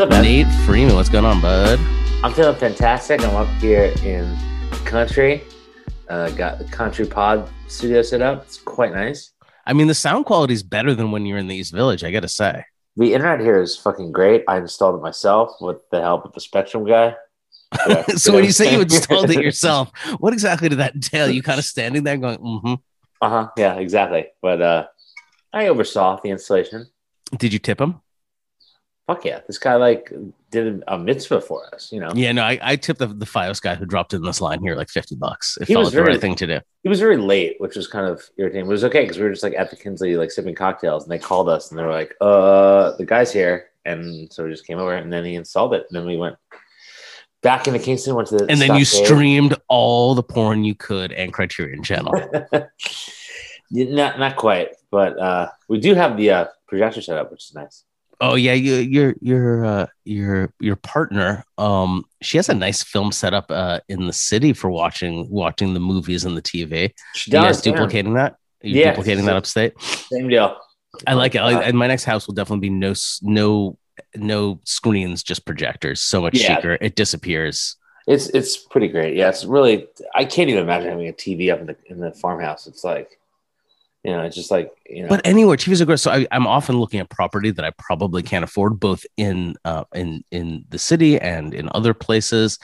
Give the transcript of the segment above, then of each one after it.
up, man? Nate Freeman, what's going on, bud? I'm feeling fantastic. I'm up here in the country. Uh, got the country pod studio set up. It's quite nice. I mean, the sound quality is better than when you're in the East Village. I gotta say. The internet here is fucking great. I installed it myself with the help of the Spectrum guy. Yeah, so when you say you installed it yourself, what exactly did that entail? You kind of standing there going, mm-hmm. Uh huh. Yeah, exactly. But uh, I oversaw the installation. Did you tip him? Fuck yeah! This guy like did a mitzvah for us. You know. Yeah, no, I, I tipped the, the FiOS guy who dropped in this line here like 50 bucks. It He felt was like the very- right thing to do. He was very late, which was kind of irritating. It was okay because we were just like at the Kinsley, like sipping cocktails, and they called us and they were like, "Uh, the guy's here," and so we just came over and then he installed it. And then we went back into Kingston, went to the And then you streamed all the porn you could and Criterion Channel. Not not quite, but uh, we do have the uh, projector set up, which is nice. Oh yeah, you, your your uh, your your partner. Um, she has a nice film setup uh, in the city for watching watching the movies and the TV. She You guys does, yeah. duplicating that? You Yeah, duplicating that upstate? Same deal. I like it. I, Uh, and my next house will definitely be no no no screens, just projectors. So much Yeah. chicer. It disappears. It's it's pretty great. Yeah, it's really. I can't even imagine having a TV up in the in the farmhouse. It's like, you know, it's just like you know. But anywhere, TVs are great. So I, I'm often looking at property that I probably can't afford, both in uh, in in the city and in other places.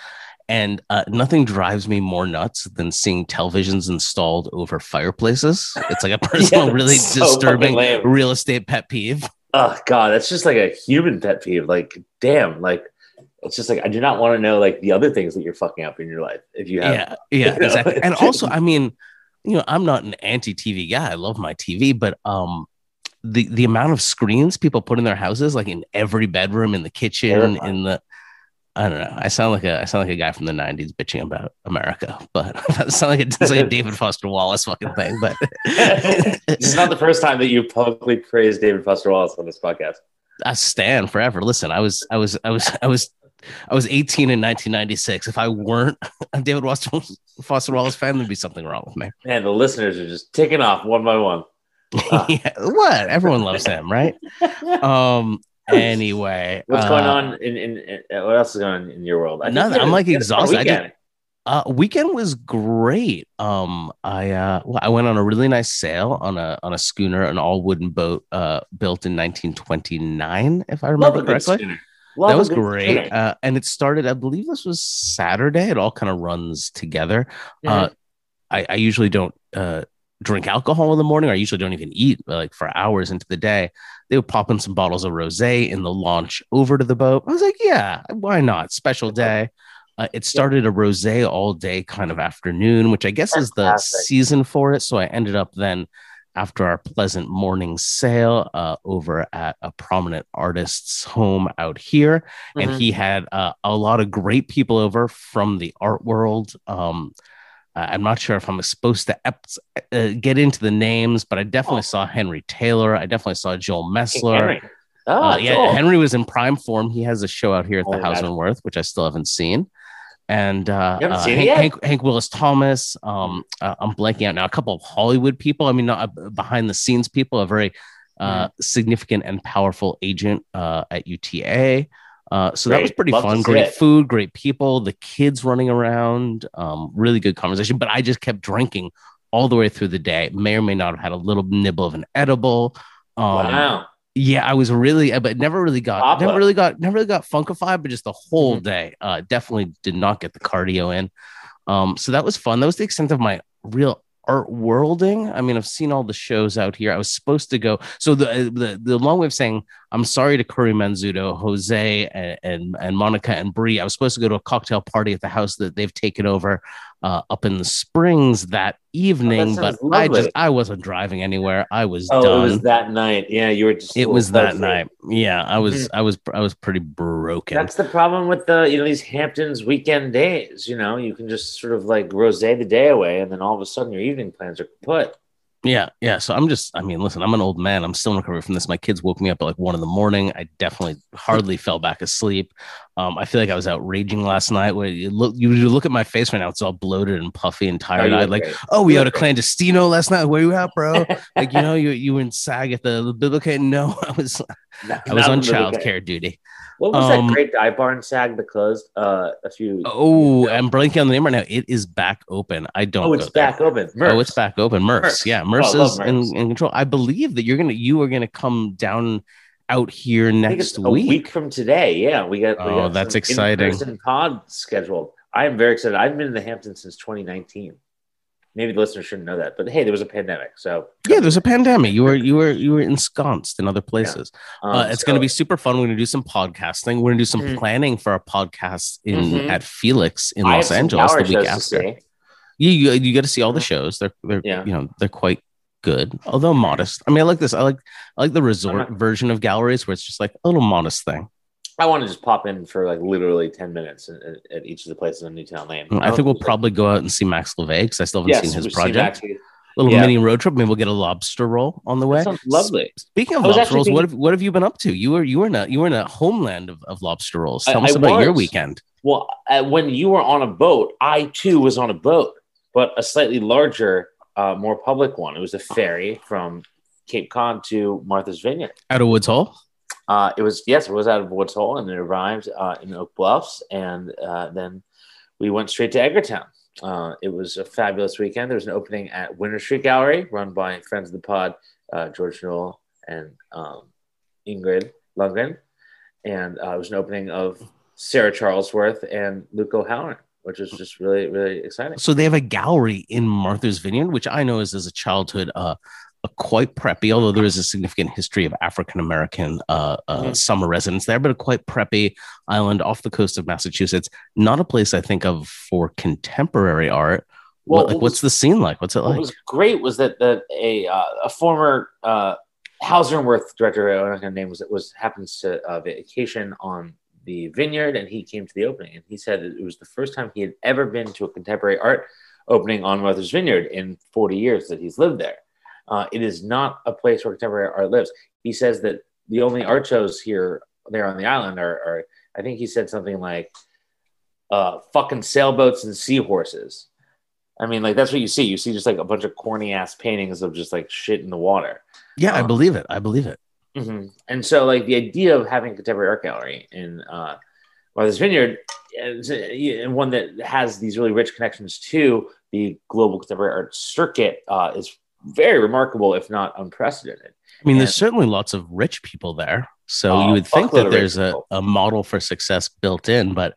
And uh, nothing drives me more nuts than seeing televisions installed over fireplaces. It's like a personal, Yeah, really so disturbing real estate pet peeve. oh god, that's just like a human pet peeve. Like, damn, like it's just like I do not want to know like the other things that you're fucking up in your life. If you have, Yeah, yeah, You know? exactly. And also, I mean, you know, I'm not an anti-TV guy. I love my TV, but um, the the amount of screens people put in their houses, like in every bedroom, in the kitchen, Terrifying. in the I don't know. I sound like a I sound like a guy from the '90s bitching about America, but I sound like a, it's like a David Foster Wallace fucking thing. But this is not the first time that you publicly praised David Foster Wallace on this podcast. I stand forever. Listen, I was I was I was I was I was 18 in 1996. If I weren't a David Foster, Foster Wallace fan, there'd be something wrong with me. Man, the listeners are just ticking off one by one. Ah. yeah, what? Everyone loves him, right? Um. Anyway, What's uh, going on in, in, in what else is going on in your world? I nothing. I'm like, you had a fun exhausted. I just- weekend. Uh, weekend was great. Um, I uh, well, I went on a really nice sail on a on a schooner, an all wooden boat, uh, built in 1929, if I Love remember good correctly. Love that was great. Uh, and it started, I believe this was Saturday. It all kind of runs together. Mhm. Uh, I, I usually don't uh, drink alcohol in the morning. Or I usually don't even eat like for hours into the day. They would pop in some bottles of rosé in the launch over to the boat. I was like, yeah, why not? Special day. Uh, it started a rosé all day kind of afternoon, which I guess is the Fantastic. season for it. So I ended up then after our pleasant morning sail uh, over at a prominent artist's home out here and Mhm. he had uh, a lot of great people over from the art world. Um, I'm not sure if I'm supposed to uh, get into the names, but I definitely Oh. saw Henry Taylor. I definitely saw Joel Mesler. Henry. Oh, Uh, yeah, cool. Henry was in prime form. He has a show out here at the Oh, House imagine. on Worth, which I still haven't seen. And uh, uh, Hank. Hank, Hank Willis Thomas. Um, uh, I'm blanking out now. A couple of Hollywood people. I mean, not uh, behind the scenes people. A very uh, significant and powerful agent uh, at UTA. Uh, so that was pretty Love fun. Great it. food, great people, the kids running around. Um, really good conversation. But I just kept drinking all the way through the day. May or may not have had a little nibble of an edible. Um, wow. Yeah, I was really, uh, but never really got, Papa. never really got, never really got funkified, but just the whole Mhm. day, uh, definitely did not get the cardio in. Um, so that was fun. That was the extent of my real art worlding. I mean, I've seen all the shows out here. I was supposed to go. So the the, the long way of saying I'm sorry to Curry Manzuto, Jose, and, and and Monica and Bree. I was supposed to go to a cocktail party at the house that they've taken over uh, up in the Springs that evening, but sounds I just I wasn't driving anywhere. I was Oh, done it was that night. Yeah, you were just. it was that night yeah i was Mhm. i was i was pretty broken That's the problem with the you know these Hamptons weekend days. You know, you can just sort of like rose the day away, and then all of a sudden your evening plans are put. yeah yeah so i'm just i mean listen i'm an old man i'm still in recovery from this my kids woke me up at like one in the morning i definitely hardly fell back asleep Um, I feel like I was out raging last night. Where you look, you, look at my face right now; it's all bloated and puffy and tired. you eyed. like, great. oh, we You had a clandestino last night. Where you at, bro? like, you know, you you were in SAG at the biblical. No, I was No, I was on really child care duty. What was Um, that great dive bar in SAG that closed uh, a few? Oh, I'm blanking on the name right now. It is back open. I don't. oh, it's go there. back open. Oh, it's back open. Murphs. Murphs. Yeah, Oh, I love is in, in control. I believe that you're gonna you are gonna come down out here next week. week from today. Yeah, we got. we Oh, got that's exciting. pod scheduled. I am very excited. I've been in the Hamptons since 2019. Maybe the listeners shouldn't know that, but hey, there was a pandemic, so Yeah, there's a pandemic. You were you were you were ensconced in other places. um, uh, it's so- going to be super fun. We're going to do some podcasting. We're going to do some Mhm. planning for our podcast in Mhm. at Felix in I Los Angeles the week after. see. You you, you got to see all the Mhm. shows. They're they're Yeah. you know they're quite good, although modest. I mean, I like this. I like I like the resort not- version of galleries where it's just like a little modest thing. I want to just pop in for like literally 10 minutes at, each of the places on Newtown Lane. I think we'll probably go out and see Max Levai because I still haven't yes, seen his seen project. Maxie. little Yeah. mini road trip. Maybe we'll get a lobster roll on the way. Lovely. Speaking of lobster rolls, what have what have you been up to? You were you were in a you were in a homeland of, of lobster rolls. I- Tell us I about your weekend. Well, uh, when you were on a boat, I too was on a boat, but a slightly larger, uh, more public one. It was a ferry from Cape Cod to Martha's Vineyard. Out of Woods Hole. Uh, it was yes, it was out of Woods Hole, and it arrived uh, in Oak Bluffs, and uh, then we went straight to Edgartown. Uh, it was a fabulous weekend. There was an opening at Winter Street Gallery, run by friends of the pod, uh, George Newell and um, Ingrid Lundgren, and uh, it was an opening of Sarah Charlesworth and Luke O'Halloran, which is just really, really exciting. So they have a gallery in Martha's Vineyard, which I know is as a childhood uh, a quite preppy, although there is a significant history of African American uh, uh, Mhm. summer residence there, but a quite preppy island off the coast of Massachusetts. Not a place I think of for contemporary art. Well, what, like, what what's the scene like? What's it like? What was great was that that a uh, a former uh, Hauser and Wirth director, I'm not going to name was it was happens to uh, vacation on the vineyard, and he came to the opening, and he said it was the first time he had ever been to a contemporary art opening on Martha's Vineyard in 40 years that he's lived there. Uh, it is not a place where contemporary art lives. He says that the only art shows here there on the island are, are I think he said something like uh, fucking sailboats and seahorses. I mean, like that's what you see. You see just like a bunch of corny ass paintings of just like shit in the water. yeah, I um, believe it. I believe it. Hmm And so, like the idea of having a contemporary art gallery in uh, Martha's Vineyard, is, uh, and one that has these really rich connections to the global contemporary art circuit, uh, is very remarkable, if not unprecedented. I mean, there's certainly lots of rich people there. So Oh, you would think that there's a, a model for success built in, but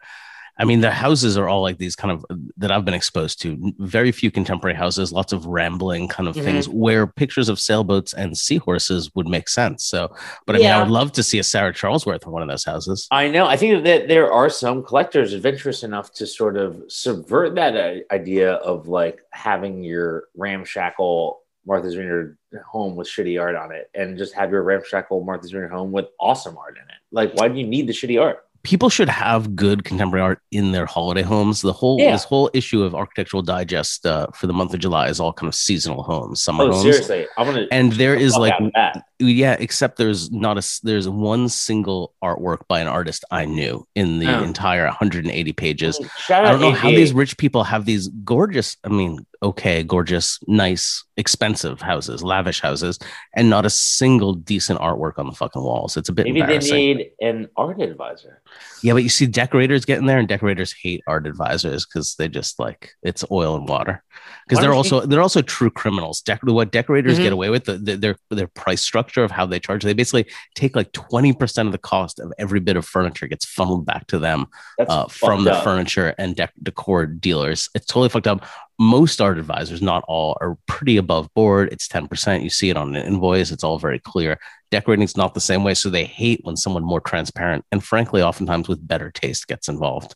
I mean, the houses are all like these kind of that I've been exposed to. Very few contemporary houses, lots of rambling kind of Mhm. things where pictures of sailboats and seahorses would make sense. So, but I mean, I would love to see a Sarah Charlesworth in one of those houses. I know. I think that there are some collectors adventurous enough to sort of subvert that uh, idea of like having your ramshackle Martha's Vineyard home with shitty art on it and just have your ramshackle Martha's Vineyard home with awesome art in it. Like, why do you need the shitty art? People should have good contemporary art in their holiday homes. The whole Yeah. this whole issue of Architectural Digest uh, for the month of July is all kind of seasonal homes, summer Oh, homes. seriously. I'm to. And there is like that. Yeah except there's not a there's one single artwork by an artist i knew in the Oh. entire 180 pages. Mm, shout i don't know how these rich people have these gorgeous i mean okay gorgeous nice expensive houses lavish houses and not a single decent artwork on the fucking walls. It's a bit Maybe they need an art advisor. yeah but you see decorators getting there and decorators hate art advisors because they just like it's oil and water because they're also they're also true criminals Dec- what decorators Mhm. get away with the, the, their their price structure of how they charge they basically take like 20% of the cost of every bit of furniture gets funneled back to them uh, from the up. furniture and dec- decor dealers it's totally fucked up most art advisors not all are pretty above board it's 10% you see it on an invoice it's all very clear decorating's not the same way so they hate when someone more transparent and frankly oftentimes with better taste gets involved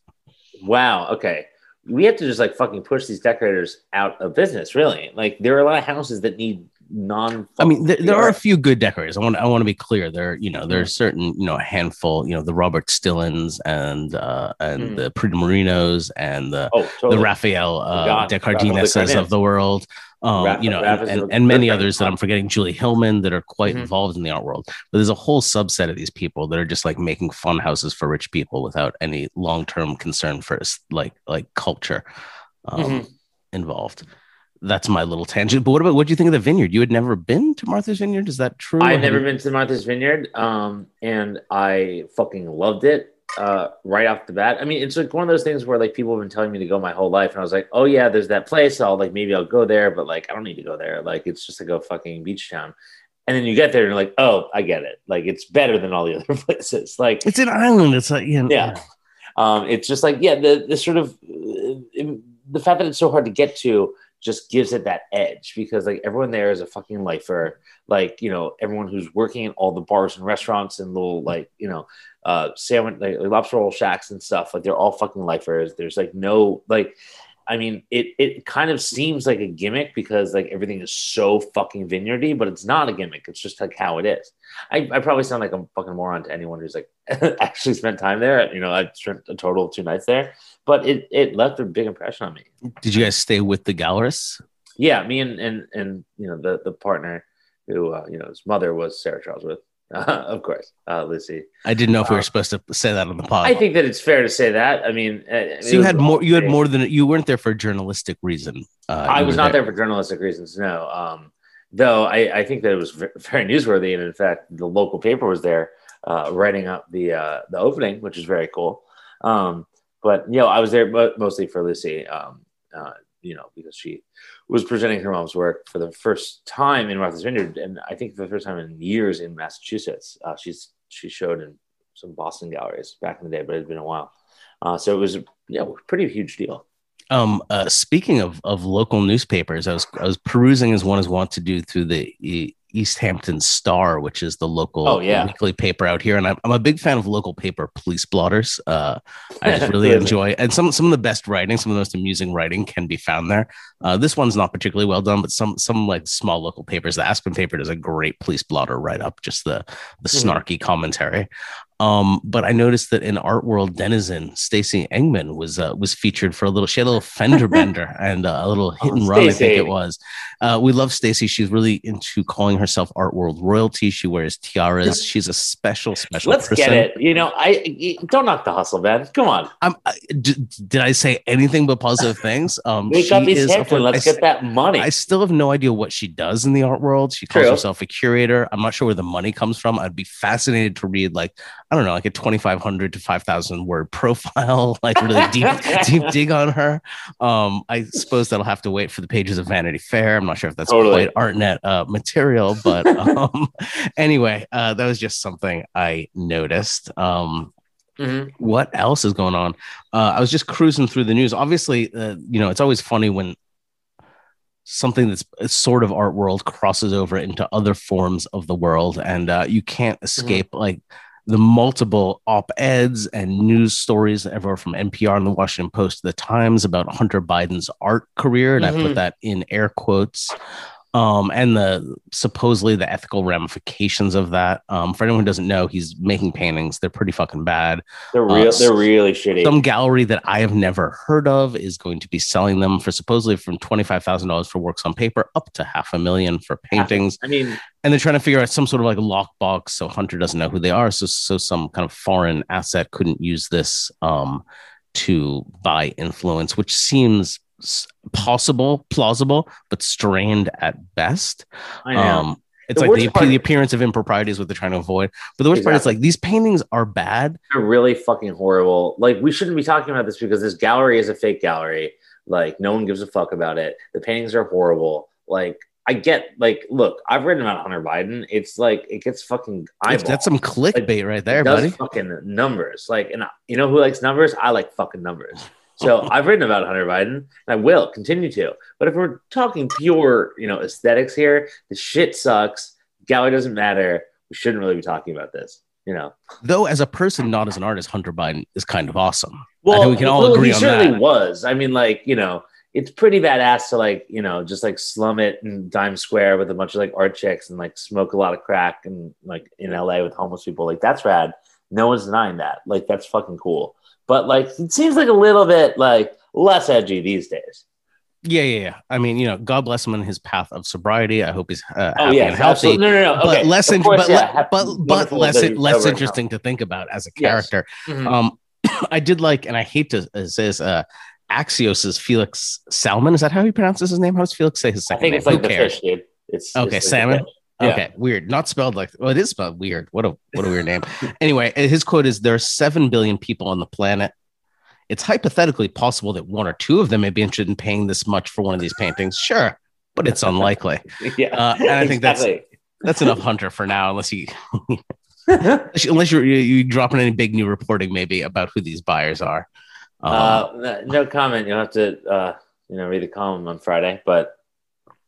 Wow. Okay. We have to just like fucking push these decorators out of business, really. Like there are a lot of houses that need non. I mean, there, there are a few good decorators. I want I want to be clear. There, you know, there's certain you know a handful. You know, the Robert Stilins and uh, and Mm. the Peter Marinos and the oh, totally. the Raphael uh, God, Decardineses of the world. Um, Ra- you know, Raph and, and, and many others that. I'm forgetting, Julie Hillman, that are quite Mhm. involved in the art world. But there's a whole subset of these people that are just like making fun houses for rich people without any long term concern for like like culture um, Mhm. involved. That's my little tangent. But what about what do you think of the vineyard? You had never been to Martha's Vineyard? Is that true? I've never been to Martha's Vineyard, um, and I fucking loved it uh, right off the bat. I mean, it's like one of those things where like people have been telling me to go my whole life, and I was like, oh yeah, there's that place. I'll like maybe I'll go there, but like I don't need to go there. Like it's just like a fucking beach town. And then you get there and you're like, oh, I get it. Like it's better than all the other places. Like It's an island. It's like you know, Yeah. um, it's just like yeah, the the sort of uh, the fact that it's so hard to get to just gives it that edge because like everyone there is a fucking lifer. Like you know, everyone who's working in all the bars and restaurants and little like you know, uh, sandwich like lobster roll shacks and stuff. Like they're all fucking lifers. There's like no like. I mean, it it kind of seems like a gimmick because like everything is so fucking vineyardy, but it's not a gimmick. It's just like how it is. I, I probably sound like a fucking moron to anyone who's like actually spent time there. You know, I spent a total of two nights there, but it it left a big impression on me. Did you guys stay with the gallerists? Yeah, me and and and you know the the partner who uh, you know his mother was Sarah Charlesworth, uh, of course, uh, Lucy. I didn't know if we were Uh, supposed to say that on the pod. I think that it's fair to say that. I mean, uh, so you had more. You had more than you weren't there for a journalistic reason. Uh, I was not there for journalistic reasons, no. Um, though I, I think that it was very newsworthy, and in fact, the local paper was there uh, writing up the uh, the opening, which is very cool. Um, but you know, I was there mostly for Lucy, um, uh, you know, because she was presenting her mom's work for the first time in Martha's Vineyard, and I think for the first time in years in Massachusetts. Uh, she's she showed in some Boston galleries back in the day, but it had been a while. Uh, so it was yeah, pretty huge deal. Um, uh, speaking of of local newspapers, I was I was perusing as one is wont to do through the East Hampton Star, which is the local Oh, yeah. weekly paper out here, and I'm, I'm a big fan of local paper police blotters. Uh, I just really enjoy, and some some of the best writing, some of the most amusing writing can be found there. Uh, this one's not particularly well done, but some some like small local papers, the Aspen paper does a great police blotter write up, just the the Mhm. snarky commentary. Um, but I noticed that in Art World Denizen, Stacy Engman was uh, was featured for a little. She had a little fender bender and uh, a little hit Oh, and run. I think it was. Uh, we love Stacy. She's really into calling herself Art World royalty. She wears tiaras. She's a special special. Let's person. get it. You know, I don't knock the hustle, man. Come on, I, d- did I say anything but positive things? Um, wake she up is. Let's I get that money. I still have no idea what she does in the art world. She calls True. herself a curator. I'm not sure where the money comes from. I'd be fascinated to read like I don't know, like a 2,500 to 5,000 word profile, like really deep, deep dig on her. Um, I suppose that'll have to wait for the pages of Vanity Fair. I'm not sure if that's Totally. quite ArtNet uh, material, but um, anyway, uh, that was just something I noticed. Um, Mhm. what else is going on? Uh, I was just cruising through the news. Obviously, uh, you know, it's always funny when something that's sort of art world crosses over into other forms of the world, and uh, you can't escape like the multiple op-eds and news stories everywhere from NPR and the Washington Post to the Times about Hunter Biden's art career, and I put Mhm. that in air quotes. Um, and the supposedly the ethical ramifications of that. Um, for anyone who doesn't know, he's making paintings. They're pretty fucking bad They're real. Uh, they're really shitty. some gallery that I have never heard of is going to be selling them for supposedly from twenty five thousand dollars for works on paper up to half a million for paintings, I mean, and they're trying to figure out some sort of like lockbox so Hunter doesn't know who they are, so so some kind of foreign asset couldn't use this um, to buy influence, which seems possible, plausible, but strained at best. I know. Um, it's The like the, part- the appearance of impropriety is what they're trying to avoid. But the worst part is like these paintings are bad. they're really fucking horrible. Like we shouldn't be talking about this because this gallery is a fake gallery. Like no one gives a fuck about it. The paintings are horrible. Like I get like look, I've written about Hunter Biden. It's like it gets fucking That's, eyeball. that's some clickbait right there, buddy. fucking numbers. Like and I- you know who likes numbers? I like fucking numbers. So I've written about Hunter Biden and I will continue to. But if we're talking pure, you know, aesthetics here, the shit sucks. Gallery doesn't matter. We shouldn't really be talking about this. You know. Though, as a person, not as an artist, Hunter Biden is kind of awesome. I think we can all well, agree he on certainly that. was. I mean, like you know, it's pretty badass to like you know just like slum it in Times Square with a bunch of like art chicks and like smoke a lot of crack and like in LA with homeless people. Like that's rad. No one's denying that. Like that's fucking cool. But like it seems like a little bit like less edgy these days. Yeah, yeah, yeah. I mean, you know, God bless him in his path of sobriety. I hope he's uh, Oh happy yeah, and healthy. absolutely. No, no, no. But Okay. less, in, course, but, yeah, but but less less interesting to think about as a Yes. character. Mhm. Um, I did like, and I hate to uh, say this, uh, Axios is Felix Salmon. Is that how he pronounces his name? How does Felix say his I second think name? it's like Who cares? fish, dude. It's Okay, it's like salmon? Yeah. Okay, weird. Not spelled like well, it is spelled weird. What a what a weird name. Anyway, his quote is there are seven billion people on the planet. It's hypothetically possible that one or two of them may be interested in paying this much for one of these paintings. Sure, but it's unlikely. Yeah, Uh, and I think that's- Exactly. That's enough hunter for now, unless you unless, you, unless you're you, dropping any big new reporting maybe about who these buyers are. Uh, no- no comment. You'll have to, uh, you know, read the column on Friday, but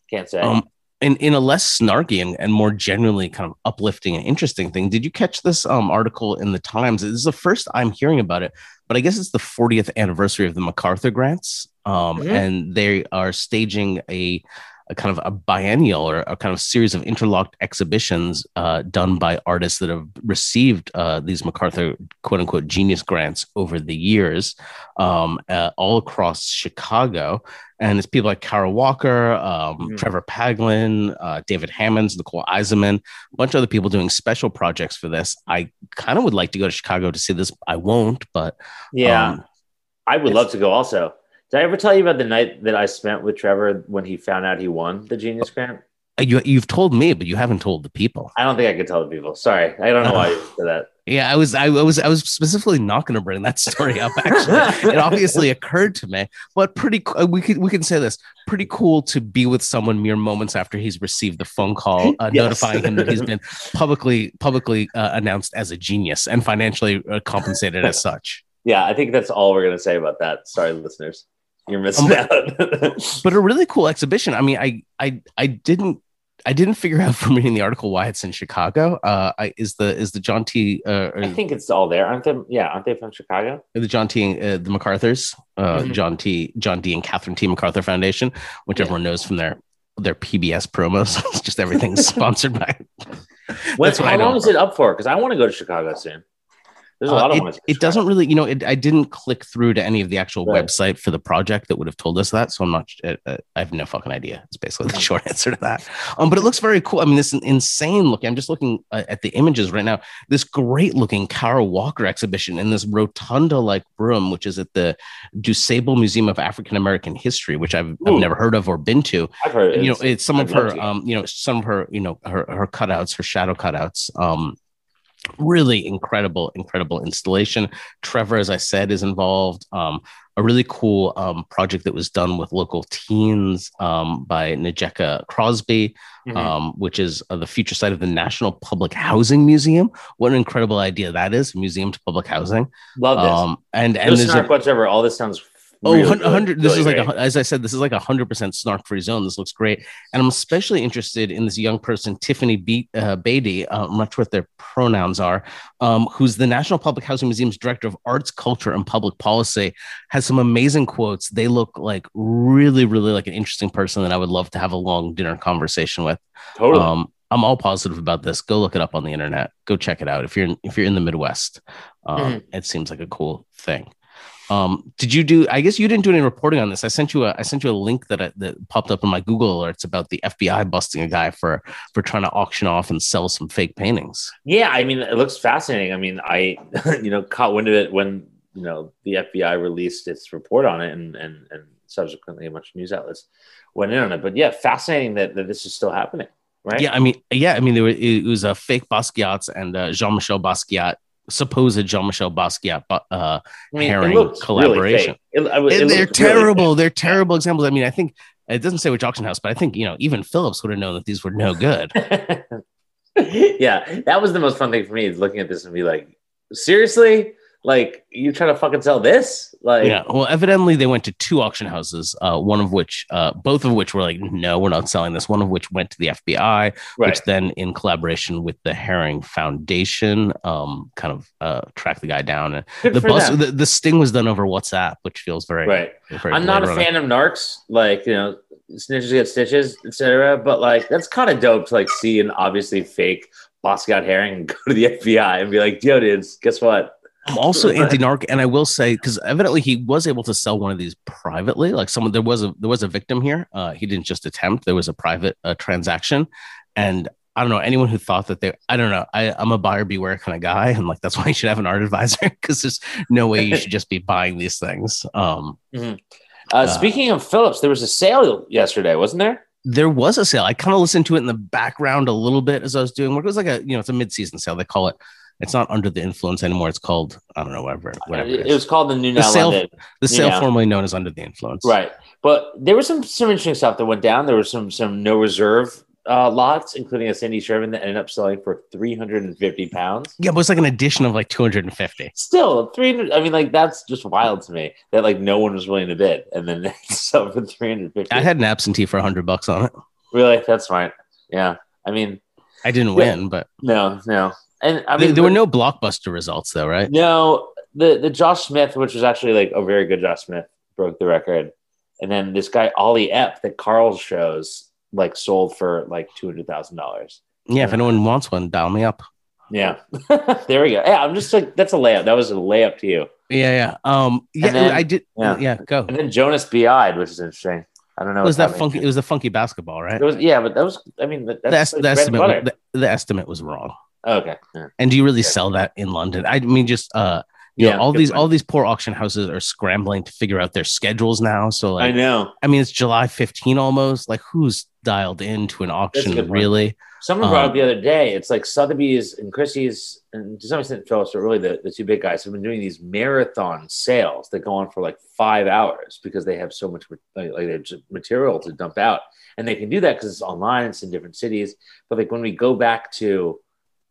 can't say. um, in, in a less snarky and, and more genuinely kind of uplifting and interesting thing, did you catch this um, article in the Times? This is the first I'm hearing about it, but I guess it's the 40th anniversary of the MacArthur grants, um, Mhm. and they are staging a, a kind of a biennial or a kind of series of interlocked exhibitions uh, done by artists that have received uh, these MacArthur quote unquote genius grants over the years, um, uh, all across Chicago and it's people like Kara Walker, um, Mhm. Trevor Paglen, uh, David Hammons, Nicole Eisenman, a bunch of other people doing special projects for this. I kind of would like to go to Chicago to see this. I won't, but yeah, um, I would love to go also. Did I ever tell you about the night that I spent with Trevor when he found out he won the Genius Grant? you, you've told me, but you haven't told the people. I don't think I could tell the people. Sorry, I don't know why you said that. Yeah, I was, I was, I was specifically not going to bring that story up. Actually, it obviously occurred to me, but pretty. uh, We could, we can say this. Pretty cool to be with someone mere moments after he's received the phone call uh, Yes. notifying him that he's been publicly, publicly uh, announced as a genius and financially uh, compensated as such. Yeah, I think that's all we're gonna say about that. Sorry, listeners, you're missing Um, out. But a really cool exhibition. I mean, I, I, I didn't. I didn't figure out from reading the article why it's in Chicago. Uh, I, is the is the John T. Uh, I think it's all there, aren't they? Yeah, aren't they from Chicago? the John T. Uh, the MacArthur's, uh, Mhm. John T. John D. and Catherine T. MacArthur Foundation, which Yeah. everyone knows from their their PBS promos. it's just everything's sponsored by. When, That's what I how know. long is it up for? Because I want to go to Chicago soon. There's a Uh, of it, ones. it doesn't really, you know, it, I didn't click through to any of the actual Right. website for the project that would have told us that. So I'm not, uh, uh, I have no fucking idea. It's basically the short answer to that. Um, but it looks very cool. I mean, this is insane looking. I'm just looking uh, at the images right now. This great looking Kara Walker exhibition in this rotunda like room, which is at the DuSable Museum of African American History, which I've, I've never heard of or been to I've heard. you know it's some of I'd love her um you know some of her you know her her cutouts her shadow cutouts um really incredible incredible installation trevor as i said is involved um a really cool um project that was done with local teens um by Najeka Crosby Mhm. um which is uh, the future site of the National Public Housing Museum what an incredible idea that is museum to public housing Love this. um and no and there's a, whatsoever. All this sounds. Oh, really hun- good. 100 this Really is like a, as i said this is like a 100% snark free zone this looks great and i'm especially interested in this young person tiffany Be- uh, beatty uh, i'm not sure what their pronouns are um, who's the national public housing museum's director of arts culture and public policy has some amazing quotes they look like really really like an interesting person that i would love to have a long dinner conversation with totally. um, I'm all positive about this. Go look it up on the internet. Go check it out if you're in, if you're in the Midwest. Um, Mm-hmm. It seems like a cool thing. Um, did you do? I guess you didn't do any reporting on this. I sent you a I sent you a link that I, that popped up in my Google alerts about the FBI busting a guy for for trying to auction off and sell some fake paintings. Yeah, I mean, it looks fascinating. I mean, I, you know, caught wind of it when you know the FBI released its report on it, and and and subsequently a bunch of news outlets went in on it. But yeah, fascinating that, that this is still happening, right? Yeah, I mean, yeah, I mean, there were, it was a fake Basquiat's and uh, Jean Michel Basquiat, supposed Jean Michel Basquiat, uh, I mean, Haring it collaboration. Really. It- it And they're looks really terrible. They're terrible examples. I mean, I think it doesn't say which auction house, but I think you know even Phillips would have known that these were no good. yeah, that was the most fun thing for me is looking at this and be like, seriously, Like you trying to fucking sell this? Like yeah. Well, evidently they went to two auction houses, uh, one of which, uh, both of which were like, no, we're not selling this. One of which went to the FBI, right. which then, in collaboration with the Haring Foundation, um, kind of uh, tracked the guy down. And Good the for bus, the, the sting was done over WhatsApp, which feels very, right. very I'm not a fan of narcs, like you know, snitches get stitches, etc. But like that's kind of dope to like see an obviously fake Basquiat Haring and go to the FBI and be like, "Yo, dudes, guess what? I'm also anti-narc, and I will say because evidently he was able to sell one of these privately. Like someone, there was a there was a victim here. Uh, he didn't just attempt; there was a private uh, transaction, and I don't know anyone who thought that they. I don't know. I, I'm a buyer beware kind of guy, and like that's why you should have an art advisor because there's no way you should just be buying these things. Um, Uh, speaking of Phillips, there was a sale yesterday, wasn't there? there was a sale. I kind of listened to it in the background a little bit as I was doing work. It was like a you know it's a mid season sale. They call it. It's not under the influence anymore. It's called I don't know whatever whatever. it, It was called the New The Now sale- London. the sale formerly known as under the influence. Right. But there was some some interesting stuff that went down. There was some some no reserve uh, lots, including a Cindy Sherman that ended up selling for three hundred and fifty pounds. Yeah, but it's like an addition of like 250. Still, three hundred. I mean, like that's just wild to me that like no one was willing to bid, and then they sold for three hundred fifty. I had an absentee for 100 bucks on it. really that's smart. Yeah. I mean, I didn't Yeah. win, but no, no, and I mean, there were no blockbuster results though, right? No, the the Josh Smith, which was actually like a very good Josh Smith, broke the record, and then this guy Ollie Epp that Carl shows like sold for like two hundred thousand dollars. Yeah, if anyone wants one, dial me up. Yeah, there we go. Yeah, I'm just like that's a layup. That was a layup to you. Yeah, yeah. Um, yeah, then- I did. yeah. Yeah, go. And then Jonas Bi'd, which is interesting. I don't know. It was that happening funky? It was the funky basketball, right? It was yeah, but that was. I mean, that, The, that's es- like the estimate, the, the estimate was wrong. Okay. Yeah. And do you really Yeah. sell that in London? I mean, just uh, you Yeah, know, all these point. all these poor auction houses are scrambling to figure out their schedules now. So I know. I mean, it's July 15 almost. Like, who's dialed into an auction really? Someone brought Um, up the other day. It's like Sotheby's and Christie's, and to some extent Phillips, but really the, the two big guys have been doing these marathon sales that go on for like five hours because they have so much like, like material to dump out, and they can do that because it's online. It's in different cities. But like when we go back to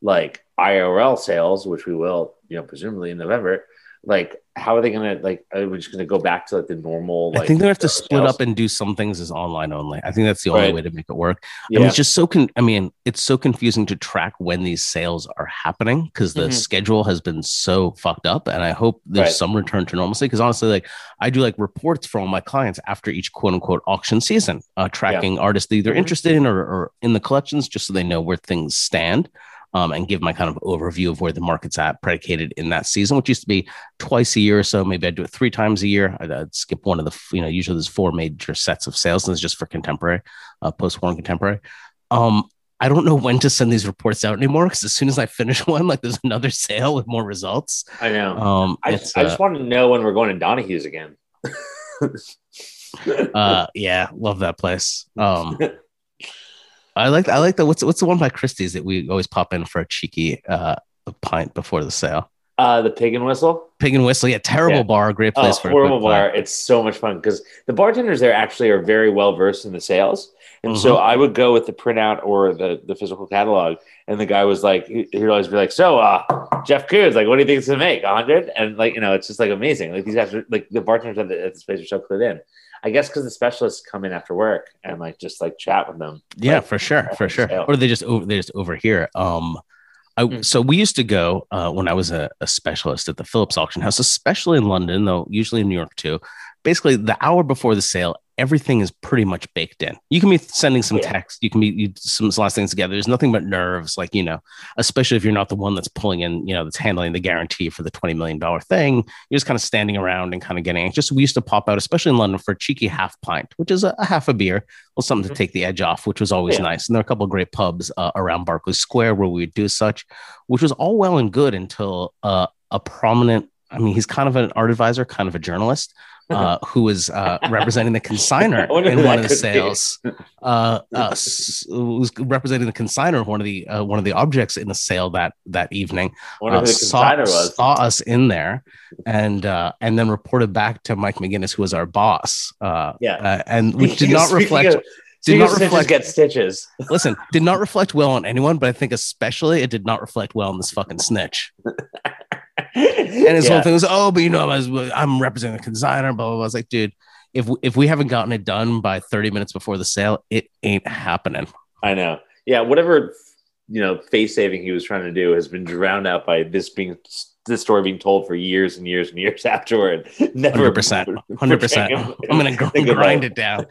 like IRL sales, which we will, you know, presumably in November, like how are they gonna like? Are we just gonna go back to like the normal? Like I think they have to sales? split up and do some things as online only. I think that's the only Right. way to make it work. I mean, it's just so con- I mean, it's so confusing to track when these sales are happening because the Mhm. schedule has been so fucked up. And I hope there's Right. some return to normalcy. Because honestly, like I do like reports for all my clients after each quote unquote auction season, uh, tracking artists that they're Mhm. interested in or, or in the collections, just so they know where things stand. Um, and give my kind of overview of where the market's at, predicated in that season, which used to be twice a year or so. Maybe I'd do it three times a year. I'd, I'd skip one of the, you know, usually there's four major sets of sales, and it's just for contemporary, uh, post-war and contemporary. Um, I don't know when to send these reports out anymore because as soon as I finish one, like there's another sale with more results. I know. Um, I, I just uh, want to know when we're going to Donahue's again. uh, yeah, love that place. Um, I like, I like the what's what's the one by Christie's that we always pop in for a cheeky uh pint before the sale. Uh, the pig and whistle. Pig and Whistle, yeah, terrible Yeah. bar, great Oh, place for a horrible bar. It's so much fun because the bartenders there actually are very well versed in the sales. And so Mm-hmm. I would go with the printout or the, the physical catalog. And the guy was like, he- he'd always be like, So, uh, Jeff Koons, like, what do you think it's going to make? 100? And like, you know, it's just like amazing. Like, these guys are like, the bartenders at, the, at this place are so clued in. I guess because the specialists come in after work and like just like chat with them. Yeah, Like, for sure, for sure. sale. Or they just over they just overhear. Um, I Mm. so we used to go uh, when I was a, a specialist at the Phillips auction house, especially in London, though usually in New York too. Basically, the hour before the sale, everything is pretty much baked in. You can be sending some Yeah. text, you can be you, some last things together. There's nothing but nerves, like you know, especially if you're not the one that's pulling in, you know, that's handling the guarantee for the twenty million dollar thing. You're just kind of standing around and kind of getting anxious. We used to pop out, especially in London, for a cheeky half pint, which is a, a half a beer well, something to Mhm. take the edge off, which was always Yeah. nice. And there are a couple of great pubs uh, around Berkeley Square where we would do such, which was all well and good until uh, a prominent, I mean, he's kind of an art advisor, kind of a journalist, uh, who was uh, representing the consigner in one of the sales. Uh, uh, s- was representing the consigner of one of the uh, one of the objects in the sale that that evening uh, saw, saw us in there and uh, and then reported back to Mike McGinnis, who was our boss. Uh, Yeah. uh, and which did not reflect. of- did not reflect. get stitches. listen, did not reflect well on anyone, but I think especially it did not reflect well on this fucking snitch. And his Yeah. whole thing was, oh, but you know, I was, I'm representing the designer, blah, blah, blah. I was like, dude, if, if we haven't gotten it done by 30 minutes before the sale, it ain't happening. I know. Yeah, whatever you know, face saving he was trying to do has been drowned out by this being this story being told for years and years and years afterward. Never 100%. 100%. I'm going to grind it. down.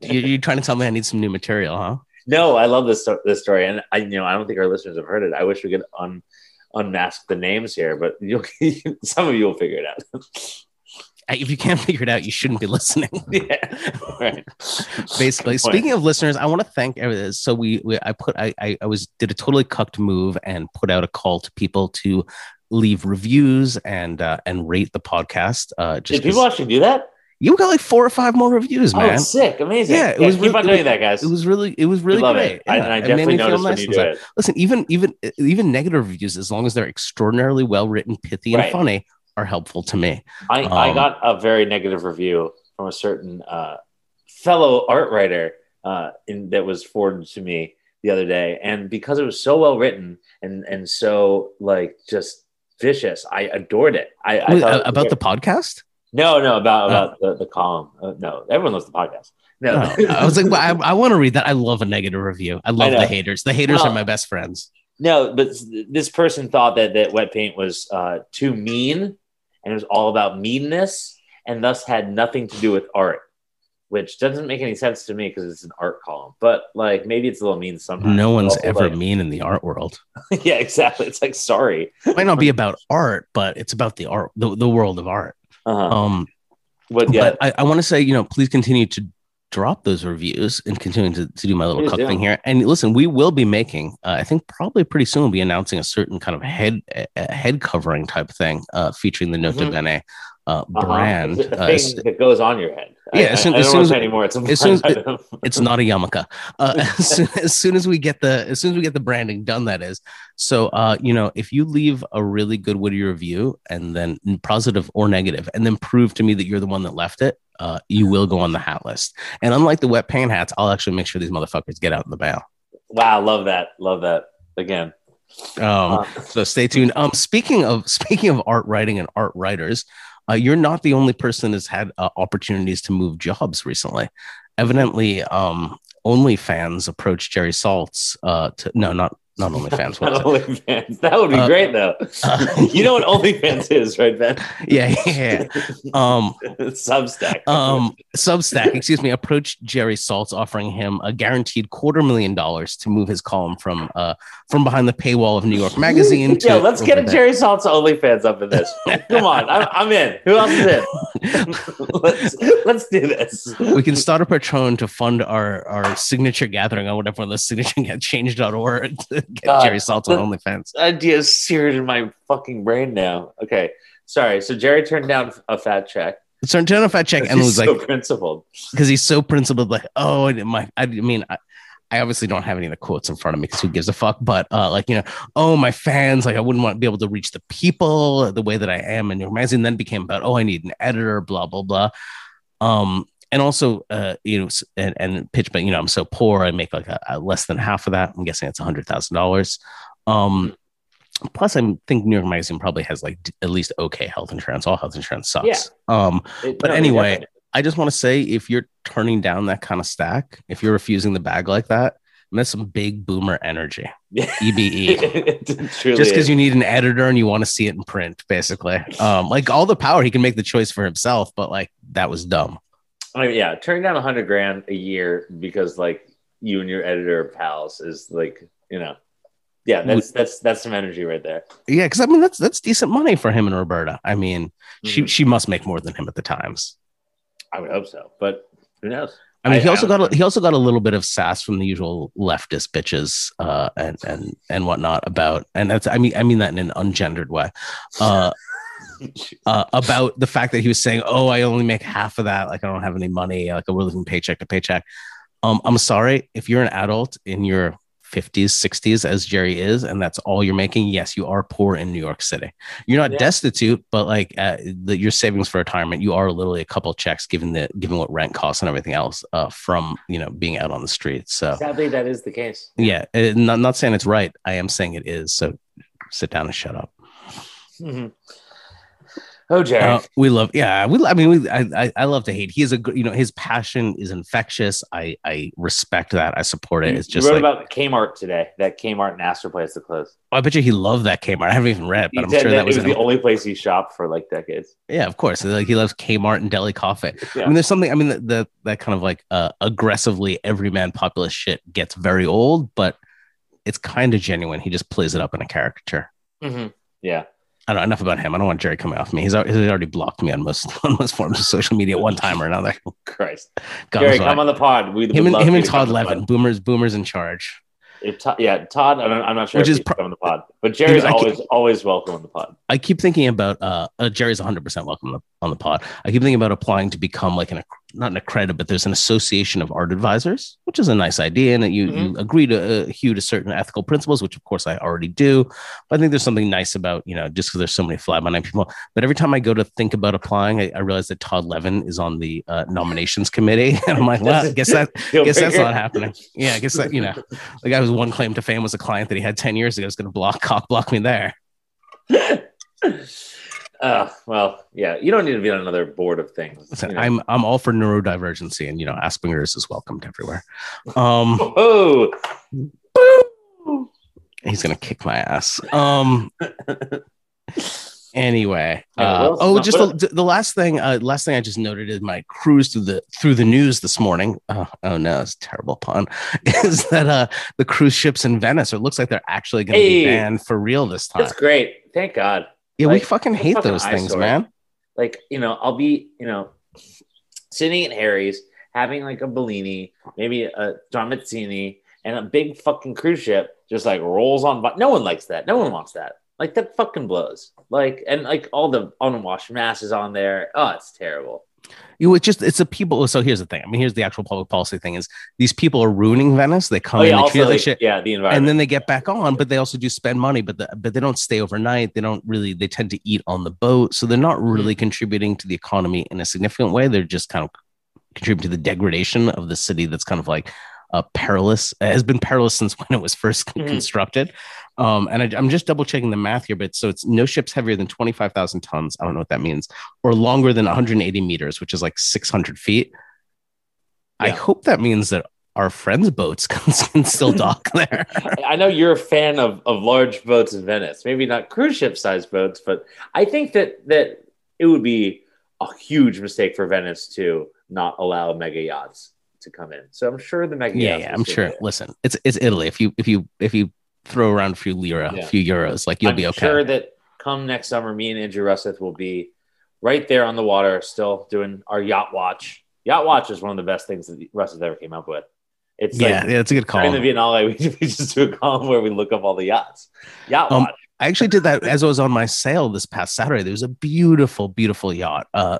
You, you're trying to tell me I need some new material, huh? No, I love this this story, and I you know I don't think our listeners have heard it. I wish we could un unmask the names here, but you'll some of you will figure it out. If you can't figure it out, you shouldn't be listening. yeah, right. basically speaking of listeners i want to thank every- so we, we i put I, I i was did a totally cucked move and put out a call to people to leave reviews and uh and rate the podcast uh just Did people actually do that? You got like four or five more reviews Oh, man it's sick, amazing. Yeah, it was keep really- on doing that, guys. it was really it was really great it. I, I it definitely noticed when nice you do it. listen even even even negative reviews as long as they're extraordinarily well written pithy and Right. funny are helpful to me I, I Um, got a very negative review from a certain uh, fellow art writer uh, in, that was forwarded to me the other day, and because it was so well written and and so like just vicious, I adored it. I, I Wait, about the podcast no no about Oh. about the, the column. Uh, no, everyone loves the podcast. No, Oh, I was like, well, I, I want to read that. I love a negative review. I love know. the haters. The haters No. are my best friends. No, but this person thought that that wet paint was uh, too mean, and it was all about meanness, and thus had nothing to do with art, which doesn't make any sense to me because it's an art column. But like maybe it's a little mean sometimes. No one's Also, ever like- mean in the art world. yeah, exactly. It's like sorry. It might not be about art, but it's about the art, the, the world of art. Uh-huh. Um, but yeah, but I, I want to say, you know, please continue to drop those reviews and continue to, to do my little cuck do. thing here. And listen, we will be making, uh, I think probably pretty soon we'll be announcing a certain kind of head uh, head covering type thing uh, featuring the Nota Mhm. Bene uh, uh-huh. brand. Uh, that goes on your head. Yeah, I, as soon- I, as soon as- anymore. It's as soon as- item. it's not a yarmulke. Uh, as, soon, as soon as we get the as soon as we get the branding done, that is. So, uh, you know, if you leave a really good witty review and then positive or negative, and then prove to me that you're the one that left it, uh, you will go on the hat list. And unlike the wet paint hats, I'll actually make sure these motherfuckers get out in the mail. wow, love that, love that. Again, Um, Uh, so stay tuned. Um, speaking of speaking of art writing and art writers, uh, you're not the only person that's had uh, opportunities to move jobs recently. Evidently, um, OnlyFans approached Jerry Saltz. Uh, to no, not not OnlyFans. What? OnlyFans. That would be Uh, great though. uh, you know what OnlyFans is, right, Ben? yeah, yeah. Um, Substack. um, Substack, excuse me, approached Jerry Saltz, offering him a guaranteed quarter million dollars to move his column from uh from behind the paywall of New York Magazine. To Yeah, let's get a. Jerry Saltz's OnlyFans up in this. Come on, I'm, I'm in. Who else is in? let's let's do this. we can start a patron to fund our our signature gathering on whatever the signature get change.org get God, Jerry Saltz on the- OnlyFans. Idea is seared in my fucking brain now. Okay, sorry. So Jerry turned down a fat check. So turn off that check and was like, principled. because he's so principled, like, oh, my, I mean, I, I obviously don't have any of the quotes in front of me because who gives a fuck, but uh, like, you know, oh, my fans, like, I wouldn't want to be able to reach the people the way that I am in your magazine. Then became about, oh, I need an editor, blah, blah, blah. Um, and also, uh, you know, and, and pitch, but you know, I'm so poor, I make like a, a less than half of that. I'm guessing it's a hundred thousand dollars. Um, plus, I think New York Magazine probably has like d- at least okay health insurance. All health insurance sucks. Yeah. Um, It- But no, anyway. I just want to say if you're turning down that kind of stack, if you're refusing the bag like that, that's some big boomer energy. EBE. Just because you need an editor and you want to see it in print, basically. Um, like all the power, he can make the choice for himself, but like that was dumb. I mean, yeah, turning down a hundred grand a year because like you and your editor pals is like you know, yeah, that's that's that's some energy right there. Yeah, because I mean that's that's decent money for him and Roberta. I mean, she Mhm. she must make more than him at the times. I would hope so, but who knows? I mean, I- he also got a, he also got a little bit of sass from the usual leftist bitches uh, and and and whatnot about, and that's I mean I mean that in an ungendered way, uh, uh, about the fact that he was saying, "Oh, I only make half of that. Like I don't have any money. Like we're living paycheck to paycheck." Um, I'm sorry if you're an adult in your 50s, 60s, as Jerry is, and that's all you're making. Yes, you are poor in New York City. You're not Yeah. destitute, but like uh, the, your savings for retirement, you are literally a couple checks given the given what rent costs and everything else uh, from you know being out on the streets. So Sadly, that is the case. yeah, uh, not not saying it's right. I am saying it is. So sit down and shut up. Mhm. Oh, Jerry. Uh, we love, yeah, we. I mean, we. I, I, love to hate. He is a good, you know, his passion is infectious. I, I respect that. I support it. It's you just wrote like, about Kmart today. That Kmart and Astor place to close. I bet you he loved that Kmart. I haven't even read, He but I'm sure that, that was, was the only place he shopped for like decades. yeah, of course. Like he loves Kmart and deli coffee. Yeah. I mean, there's something. I mean, the, the that kind of like uh, aggressively everyman populist shit gets very old, but it's kind of genuine. He just plays it up in a caricature. Mhm. Yeah. I don't know enough about him. I don't want Jerry coming off me. He's, he's already blocked me on most on most forms of social media one time or another. Christ. God Jerry, come on the pod. We him and him and Todd Levin, boomers boomers in charge. Todd, yeah, Todd. I don't, I'm not sure Which is pro- coming on the pod, but Jerry's always always welcome on the pod. I keep thinking about uh, uh Jerry's 100 percent welcome on the, pod. I keep thinking about applying to become like an not an accredited, but there's an association of art advisors, which is a nice idea, and that you you agree to uh, hew to certain ethical principles, which of course I already do. But I think there's something nice about you know just because there's so many fly by night people. But every time I go to think about applying, I, I realize that Todd Levin is on the uh, nominations committee, and I'm like, well, I guess that guess that's not happening. Yeah, I guess that you know the guy whose one claim to fame was a client that he had 10 years ago is going to block cock block me there. Uh, well, yeah, you don't need to be on another board of things. Listen, you know. I'm I'm all for neurodivergency, and you know, Asperger's is welcomed everywhere. Um, Oh, he's gonna kick my ass. Um. Anyway, uh, oh, just the, the last thing. Uh, last thing I just noted is my cruise through the through the news this morning. Oh, oh no, it's a terrible pun. Is that uh the cruise ships in Venice? It looks like they're actually going to be banned for real this time. that's great. Thank God. Yeah, we fucking hate fucking those things, man. Like, you know, I'll be, you know, sitting at Harry's, having like a Bellini, maybe a John Mazzini, and a big fucking cruise ship just like rolls on by. No one likes that. No one wants that. Like that fucking blows. Like and like all the unwashed masses on there. Oh, it's terrible. You would just it's a people. So here's the thing. I mean, here's the actual public policy thing: is these people are ruining Venice. They come Oh in, they treat like shit, yeah, the environment. and then they get back on. But they also do spend money, but the, but they don't stay overnight. They don't really. They tend to eat on the boat, so they're not Mm-hmm. really contributing to the economy in a significant way. They're just kind of contributing to the degradation of the city. That's kind of like uh, perilous. Has been perilous since when it was first Mhm. constructed. Um, and I, I'm just double checking the math here, but so it's no ships heavier than 25,000 tons. I don't know what that means, or longer than 180 meters, which is like 600 feet. I hope that means that our friends' boats can, still dock there. I know you're a fan of, of large boats in Venice, maybe not cruise ship sized boats, but I think that that it would be a huge mistake for Venice to not allow mega yachts to come in. So I'm sure the mega yeah, yachts. yeah, I'm sure. there. Listen, it's it's Italy. If you if you if you throw around a few lira, Yeah. a few euros, like you'll be okay. I'm be okay. sure that come next summer, me and Andrew Russeth will be right there on the water, still doing our yacht watch. Yacht watch is one of the best things that Russeth ever came up with. It's yeah, like yeah, it's a good call. In the Biennale, we, we just do a column where we look up all the yachts. Yacht Um, watch. I actually did that as I was on my sail this past Saturday. There was a beautiful, beautiful yacht, uh,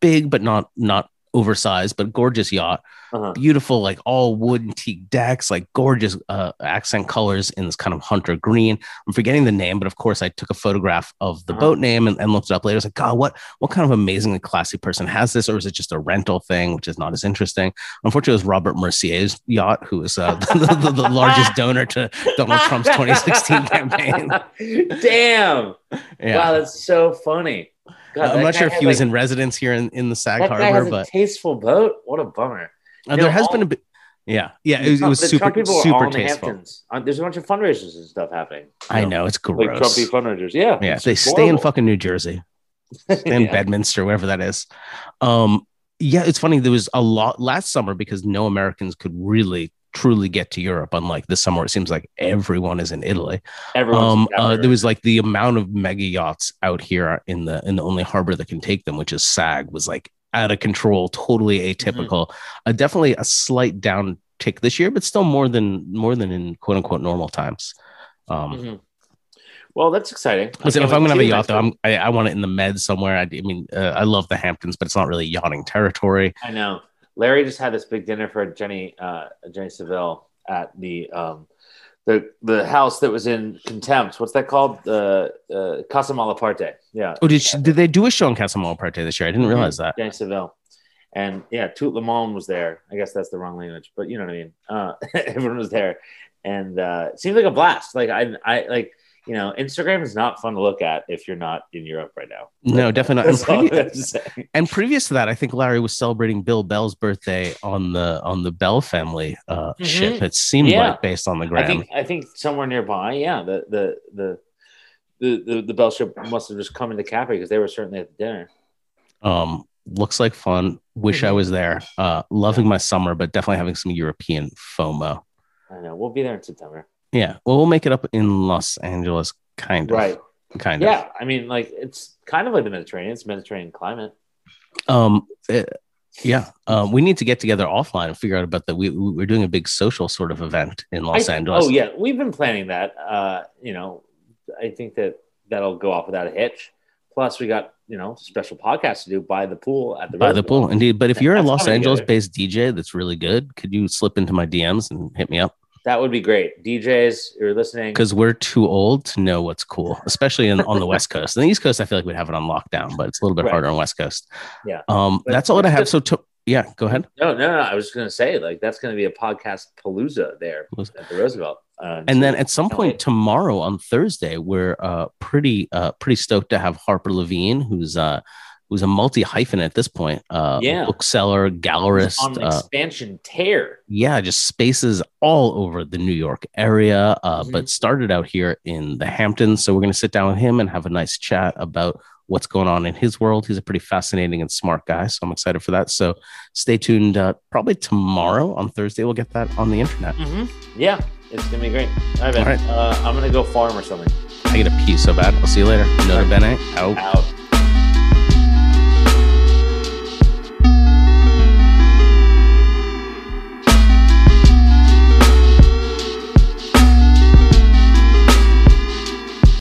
big but not not oversized, but gorgeous yacht. Uh-huh. Beautiful, like all wood and teak decks, like gorgeous uh, accent colors in this kind of hunter green. I'm forgetting the name, but of course, I took a photograph of the Uh-huh. boat name and, and looked it up later. I was like, God, what what kind of amazingly classy person has this, or is it just a rental thing, which is not as interesting? Unfortunately, it was Robert Mercer's yacht, who is uh, the, the, the largest donor to Donald Trump's 2016 campaign. Damn. Yeah. Wow, that's so funny. God, I'm not sure if he was like- in residence here in, in the Sag that Harbor, has a but tasteful boat. What a bummer. uh, there know, has all- been a bit. Yeah, yeah, it was, it was super, people are all super the tasteful. Hamptons. Uh, There's a bunch of fundraisers and stuff happening. I You know it's like gross. Trumpy fundraisers. Yeah, yeah, they stay in fucking New Jersey, in Yeah. Bedminster, wherever that is. Um, yeah, it's funny. There was a lot last summer because no Americans could really truly get to Europe. Unlike this summer, it seems like everyone is in Italy. Um, uh, there. was like the amount of mega yachts out here in the in the only harbor that can take them, which is SAG, was like out of control, totally atypical. Uh, definitely a slight downtick this year, but still more than more than in quote unquote normal times. Um, Mhm. Well, that's exciting. Listen, if I'm gonna have a yacht, though, I'm, I, I want it in the Med somewhere. I, I mean, uh, I love the Hamptons, but it's not really yachting territory. I know. Larry just had this big dinner for Jenny uh, Jenny Saville at the um, the the house that was in contempt. What's that called? The uh, Casa Malaparte. Yeah. Oh, did she, did they do a show in Casa Malaparte this year? I didn't realize that. Jenny Saville. And yeah, Tout Le Monde was there. I guess that's the wrong language, but you know what I mean. Uh, everyone was there, and uh, it seemed like a blast. Like I, I like you know, Instagram is not fun to look at if you're not in Europe right now. No, definitely not. And, That's previ- have to say. and previous to that, I think Larry was celebrating Bill Bell's birthday on the on the Bell family uh, Mhm. ship. It seemed Yeah. like based on the I think I think somewhere nearby, yeah, the the the the the, the Bell ship must have just come into Capri because they were certainly at the dinner. um, looks like fun. Wish I Mhm. was there. Uh, loving my summer, but definitely having some European FOMO. I know we'll be there in September. Yeah, well, we'll make it up in Los Angeles, kind of. Right. Kind of. Yeah. I mean, like it's kind of like the Mediterranean. It's Mediterranean climate. Um, eh, yeah. Um, we need to get together offline and figure out about that. We we- we're doing a big social sort of event in Los I- Angeles. Oh yeah, we've been planning that. Uh, you know, I think that that'll go off without a hitch. Plus, we got you know special podcast to do by the pool at the By the pool, indeed. But if you're a Los Angeles based DJ that's really good, could you slip into my DMs and hit me up? That would be great. DJs, you're listening. Because we're too old to know what's cool, especially in, on the West Coast. On the East Coast, I feel like we'd have it on lockdown, but it's a little bit Right. harder on West Coast. Yeah. Um, But that's all that I have. just- So, to, yeah, go ahead. No, no, no. I was just gonna say like that's gonna be a podcast palooza there at the Roosevelt. Uh, And then at some point tomorrow on Thursday, we're uh, pretty uh, pretty stoked to have Harper Levine, who's uh, who's a multi hyphen at this point, uh, Yeah. bookseller, gallerist, on uh, expansion tear. yeah, just spaces all over the New York area, uh, Mhm. but started out here in the Hamptons. So we're going to sit down with him and have a nice chat about what's going on in his world. He's a pretty fascinating and smart guy, so I'm excited for that. So stay tuned. Uh, probably tomorrow on Thursday, we'll get that on the internet. Mm-hmm. Yeah, it's gonna be great. All right, man. All right. Uh, I'm gonna go farm or something. I get a pee so bad. I'll see you later. Nota bene. Out. Out.